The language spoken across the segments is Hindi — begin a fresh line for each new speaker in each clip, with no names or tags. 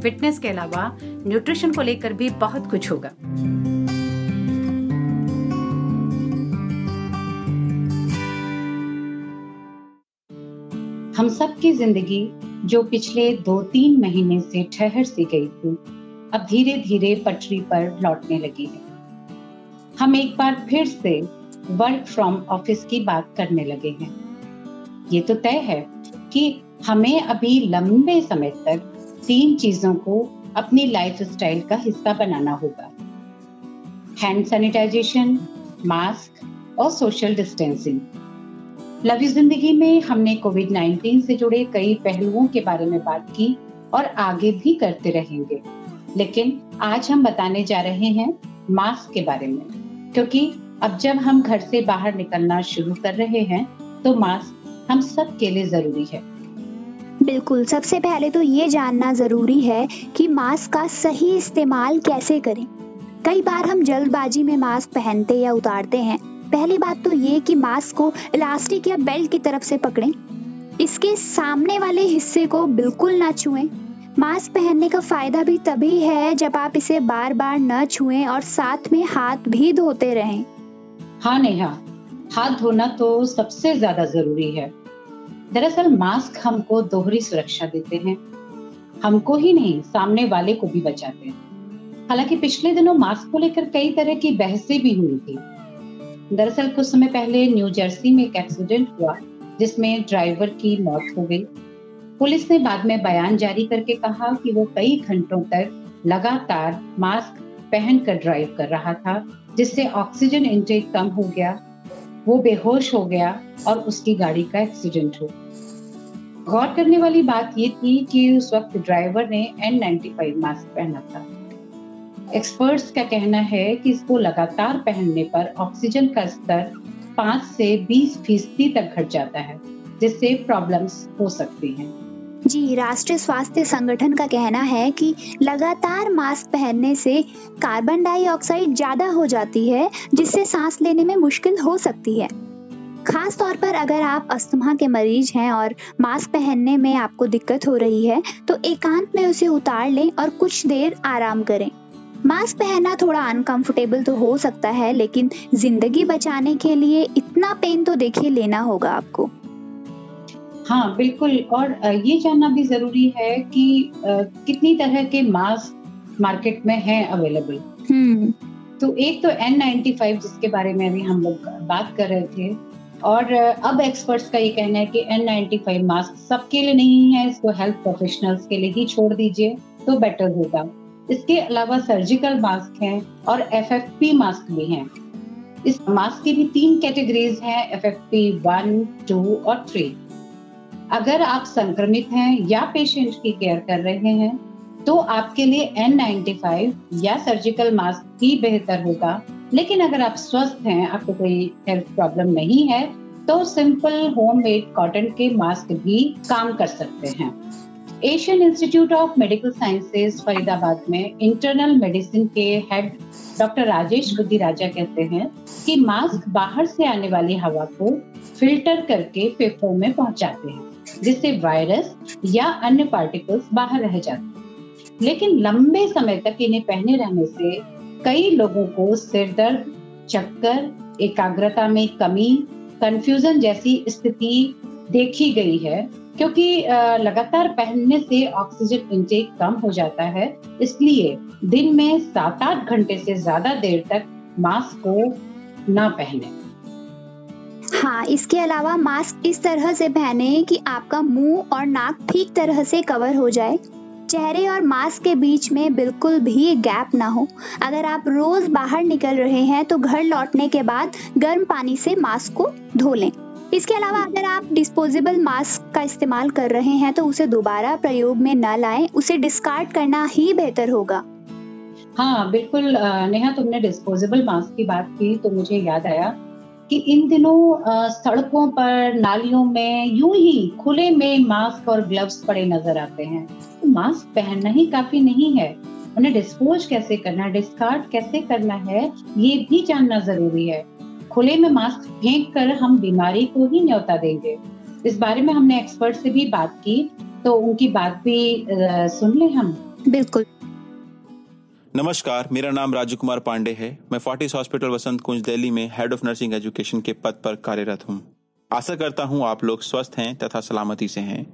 फिटनेस के अलावा न्यूट्रिशन को लेकर भी बहुत कुछ होगा।
हम सब की ज़िंदगी, जो पिछले दो तीन महीने से ठहर सी गई थी, अब धीरे धीरे पटरी पर लौटने लगी है। हम एक बार फिर से वर्क फ्रॉम ऑफ़िस की बात करने लगे हैं। ये तो तय है कि हमें अभी लंबे समय तक तीन चीज़ों को अपनी लाइफ स्टाइल का हिस्सा बनाना होगा। हैंड सैनिटाइजेशन मास्क और सोशल डिस्टेंसिंग लवी ज़िंदगी में हमने कोविड 19 से जुड़े कई पहलुओं के बारे में बात की और आगे भी करते रहेंगे। लेकिन आज हम बताने जा रहे हैं मास्क के बारे में। क्योंकि अब जब हम घर से बाहर निकलना शुरू कर रहे हैं तो मास्क हम सब के लिए ज़रूरी है।
बिल्कुल, सबसे पहले तो ये जानना ज़रूरी है कि मास्क का सही इस्तेमाल कैसे करें। कई बार हम जल्दबाजी में मास्क पहनते या उतारते हैं। पहली बात तो ये कि मास्क को इलास्टिक या बेल्ट की तरफ़ से पकड़ें। इसके सामने वाले हिस्से को बिल्कुल ना छुएँ। मास्क पहनने का फ़ायदा भी तभी है जब आप इसे बार बार न छुएँ और साथ में हाथ भी धोते रहें।
हाँ नेहा, हाथ धोना तो सबसे ज़्यादा ज़रूरी है। दरअसल मास्क हमको दोहरी सुरक्षा देते हैं। हमको ही नहीं, सामने वाले को भी बचाते हैं। हालाँकि पिछले दिनों मास्क को लेकर कई तरह की बहसें भी हुई थी। दरअसल कुछ समय पहले न्यू जर्सी में एक एक्सीडेंट हुआ, जिसमें ड्राइवर की मौत हो गई। पुलिस ने बाद में बयान जारी करके कहा कि वो कई घंटों तक लगातार मास्क पहनकर ड्राइव कर रहा था, जिससे ऑक्सीजन इनटेक कम हो गया वो बेहोश हो गया और उसकी गाड़ी का एक्सीडेंट हो गौर करने वाली बात ये थी कि उस वक्त ड्राइवर ने N95 मास्क पहना था। एक्सपर्ट्स का कहना है कि इसको लगातार पहनने पर ऑक्सीजन का स्तर 5 से 20 फ़ीसदी तक घट जाता है, जिससे प्रॉब्लम्स हो सकती हैं।
जी, राष्ट्रीय स्वास्थ्य संगठन का कहना है कि लगातार मास्क पहनने से कार्बन डाइऑक्साइड ज़्यादा हो जाती है, जिससे सांस लेने में मुश्किल हो सकती है। खास तौर पर अगर आप अस्थमा के मरीज़ हैं और मास्क पहनने में आपको दिक्कत हो रही है तो एकांत में उसे उतार लें और कुछ देर आराम करें। मास्क पहनना थोड़ा अनकंफर्टेबल तो हो सकता है, लेकिन ज़िंदगी बचाने के लिए इतना पेन तो देखिए लेना होगा आपको।
हाँ बिल्कुल। और ये जानना भी ज़रूरी है कि कितनी तरह के मास्क मार्केट में हैं अवेलेबल। हम्म। तो एक तो N95 जिसके बारे में अभी हम लोग बात कर रहे थे। और अब एक्सपर्ट्स का ये कहना है कि N95 मास्क सबके लिए नहीं है इसको हेल्थ प्रोफेशनल्स के लिए ही छोड़ दीजिए तो बेटर होगा। इसके अलावा सर्जिकल मास्क हैं और एफ़ एफ़ पी मास्क भी हैं। इस मास्क की भी तीन कैटेगरीज हैं F F P one two और थ्री अगर आप संक्रमित हैं या पेशेंट की केयर कर रहे हैं तो आपके लिए N95 या सर्जिकल मास्क ही बेहतर होगा। लेकिन अगर आप स्वस्थ हैं, आपको कोई हेल्थ प्रॉब्लम नहीं है तो सिंपल होम मेड कॉटन के मास्क भी काम कर सकते हैं। Asian Institute of Medical Sciences Faridabad में इंटरनल मेडिसिन के हेड डॉक्टर राजेश बुद्धि राजा कहते हैं कि मास्क बाहर से आने वाली हवा को फ़िल्टर करके फेफड़ों में पहुंचाते हैं। जिससे वायरस या अन्य पार्टिकल्स बाहर रह जाते लेकिन लंबे समय तक इन्हें पहने रहने से कई लोगों को सिर दर्द, चक्कर, एकाग्रता में कमी कंफ्यूजन जैसी स्थिति देखी गई है, क्योंकि लगातार पहनने से ऑक्सीजन इंटेक कम हो जाता है। इसलिए दिन में सात आठ घंटे से ज़्यादा देर तक मास्क को ना पहने।
हाँ इसके अलावा मास्क इस तरह से पहने कि आपका मुँह और नाक ठीक तरह से कवर हो जाए। चेहरे और मास्क के बीच में बिल्कुल भी गैप ना हो। अगर आप रोज बाहर निकल रहे हैं तो घर लौटने के बाद गर्म पानी से मास्क को धो लें। इसके अलावा अगर आप डिस्पोजेबल मास्क का इस्तेमाल कर रहे हैं तो उसे दोबारा प्रयोग में न लाएँ। उसे डिस्कार्ड करना ही बेहतर होगा।
हाँ बिल्कुल नेहा, तुमने डिस्पोजेबल मास्क की बात की तो मुझे याद आया। कि इन दिनों सड़कों पर, नालियों में, यूँ ही खुले में मास्क और ग्लव्स पड़े नज़र आते हैं। मास्क पहनना ही काफ़ी नहीं है। उन्हें डिस्पोज कैसे करना डिस्कार्ड कैसे करना है, ये भी जानना ज़रूरी है। खुले में मास्क फेंक कर हम बीमारी को ही न्योता देंगे। इस बारे में हमने एक्सपर्ट से भी बात की तो उनकी बात भी सुन ले हम।
बिल्कुल।
नमस्कार, मेरा नाम राजू कुमार पांडे है। मैं फोर्टिस हॉस्पिटल वसंत कुंज, दिल्ली में हेड ऑफ़ नर्सिंग एजुकेशन के पद पर कार्यरत हूँ। आशा करता हूँ आप लोग स्वस्थ हैं तथा सलामती से हैं।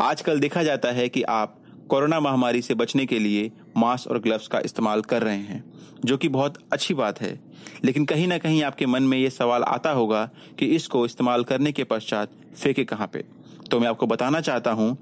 आजकल देखा जाता है कि आप कोरोना महामारी से बचने के लिए मास्क और ग्लव्स का इस्तेमाल कर रहे हैं, जो कि बहुत अच्छी बात है। लेकिन कहीं ना कहीं आपके मन में ये सवाल आता होगा कि इसको इस्तेमाल करने के पश्चात फेंके कहाँ पे? तो मैं आपको बताना चाहता हूँ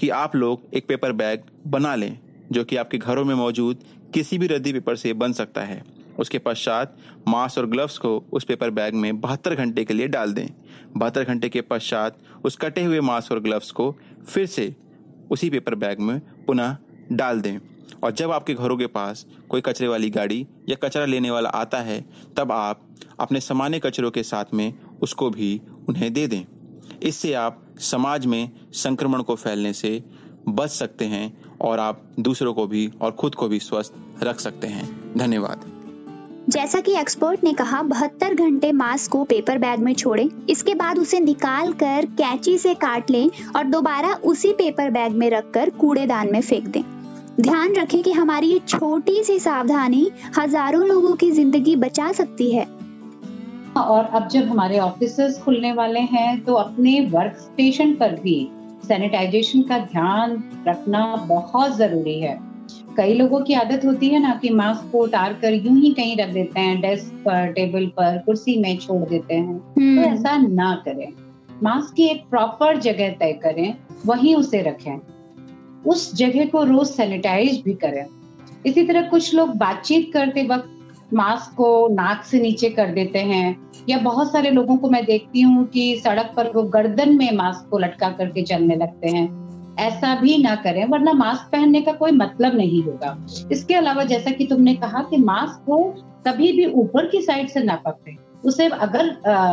कि आप लोग एक पेपर बैग बना लें, जो कि आपके घरों में मौजूद किसी भी रद्दी पेपर से बन सकता है। उसके पश्चात मास्क और ग्लव्स को उस पेपर बैग में बहत्तर घंटे के लिए डाल दें। बहत्तर घंटे के पश्चात उस कटे हुए मास्क और ग्लव्स को फिर से उसी पेपर बैग में पुनः डाल दें। और जब आपके घरों के पास कोई कचरे वाली गाड़ी या कचरा लेने वाला आता है, तब आप अपने सामान्य कचरों के साथ में उसको भी उन्हें दे दें। इससे आप समाज में संक्रमण को फैलने से बच सकते हैं और आप दूसरों को भी और खुद को भी स्वस्थ रख सकते हैं। धन्यवाद।
जैसा कि एक्सपर्ट ने कहा बहत्तर घंटे मास्क को पेपर बैग में छोड़ें इसके बाद उसे निकाल कर कैंची से काट लें और दोबारा उसी पेपर बैग में रखकर कूड़ेदान में फेंक दें। ध्यान रखें कि हमारी ये छोटी सी सावधानी हज़ारों लोगों की ज़िंदगी बचा सकती है।
और अब जब हमारे ऑफ़िस खुलने वाले हैं तो अपने वर्क स्टेशन पर भी सैनिटाइजेशन का ध्यान रखना बहुत ज़रूरी है। कई लोगों की आदत होती है ना कि मास्क को उतार कर यूँ ही कहीं रख देते हैं डेस्क पर टेबल पर कुर्सी में छोड़ देते हैं। तो हम्म। ऐसा ना करें। मास्क की एक प्रॉपर जगह तय करें वहीं उसे रखें। उस जगह को रोज सैनिटाइज भी करें। इसी तरह कुछ लोग बातचीत करते वक्त मास्क को नाक से नीचे कर देते हैं। या बहुत सारे लोगों को मैं देखती हूँ कि सड़क पर वो गर्दन में मास्क को लटका करके चलने लगते हैं। ऐसा भी ना करें, वरना मास्क पहनने का कोई मतलब नहीं होगा। इसके अलावा जैसा कि तुमने कहा कि मास्क को कभी भी ऊपर की साइड से ना पकड़े। उसे अगर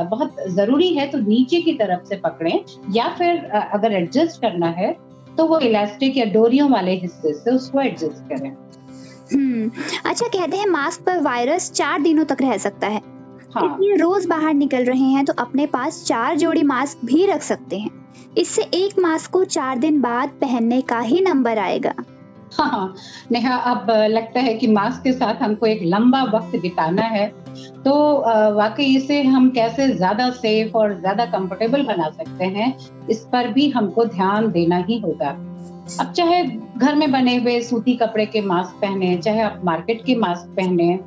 बहुत ज़रूरी है तो नीचे की तरफ़ से पकड़ें, या फिर अगर एडजस्ट करना है तो वो इलास्टिक या डोरियों वाले हिस्से से उसको एडजस्ट करें।
अच्छा कहते हैं मास्क पर वायरस चार दिनों तक रह सकता है। हाँ। इसलिए रोज बाहर निकल रहे हैं तो अपने पास चार जोड़ी मास्क भी रख सकते हैं। इससे एक मास्क को चार दिन बाद पहनने का ही नंबर आएगा।
हाँ नेहा अब लगता है कि मास्क के साथ हमको एक लंबा वक्त बिताना है। तो वाकई इसे हम कैसे ज़्यादा सेफ़ और ज़्यादा कंफर्टेबल बना सकते हैं इस पर भी हमको ध्यान देना ही होगा। अब चाहे घर में बने हुए सूती कपड़े के मास्क पहने, चाहे आप मार्केट के मास्क पहने,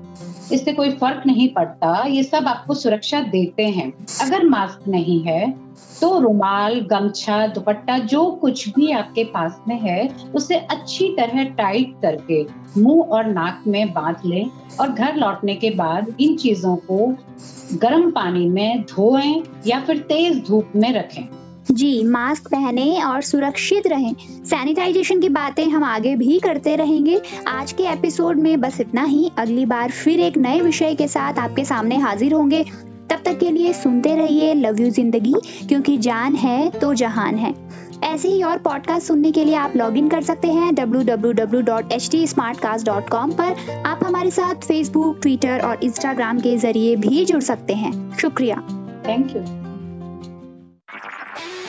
इससे कोई फ़र्क नहीं पड़ता, ये सब आपको सुरक्षा देते हैं। अगर मास्क नहीं है तो रुमाल, गमछा, दुपट्टा, जो कुछ भी आपके पास में है, उसे अच्छी तरह टाइट करके मुँह और नाक में बाँध लें और घर लौटने के बाद इन चीज़ों को गर्म पानी में धोएँ या फिर तेज धूप में रखें।
जी, मास्क पहने और सुरक्षित रहें। सैनिटाइजेशन की बातें हम आगे भी करते रहेंगे। आज के एपिसोड में बस इतना ही। अगली बार फिर एक नए विषय के साथ आपके सामने हाजिर होंगे। तब तक के लिए सुनते रहिए लव यू ज़िंदगी, क्योंकि जान है तो जहान है। ऐसे ही और पॉडकास्ट सुनने के लिए आप लॉग इन कर सकते हैं www.htsmartcast.com पर। आप हमारे साथ फेसबुक ट्विटर और इंस्टाग्राम के ज़रिए भी जुड़ सकते हैं। शुक्रिया।
Thank you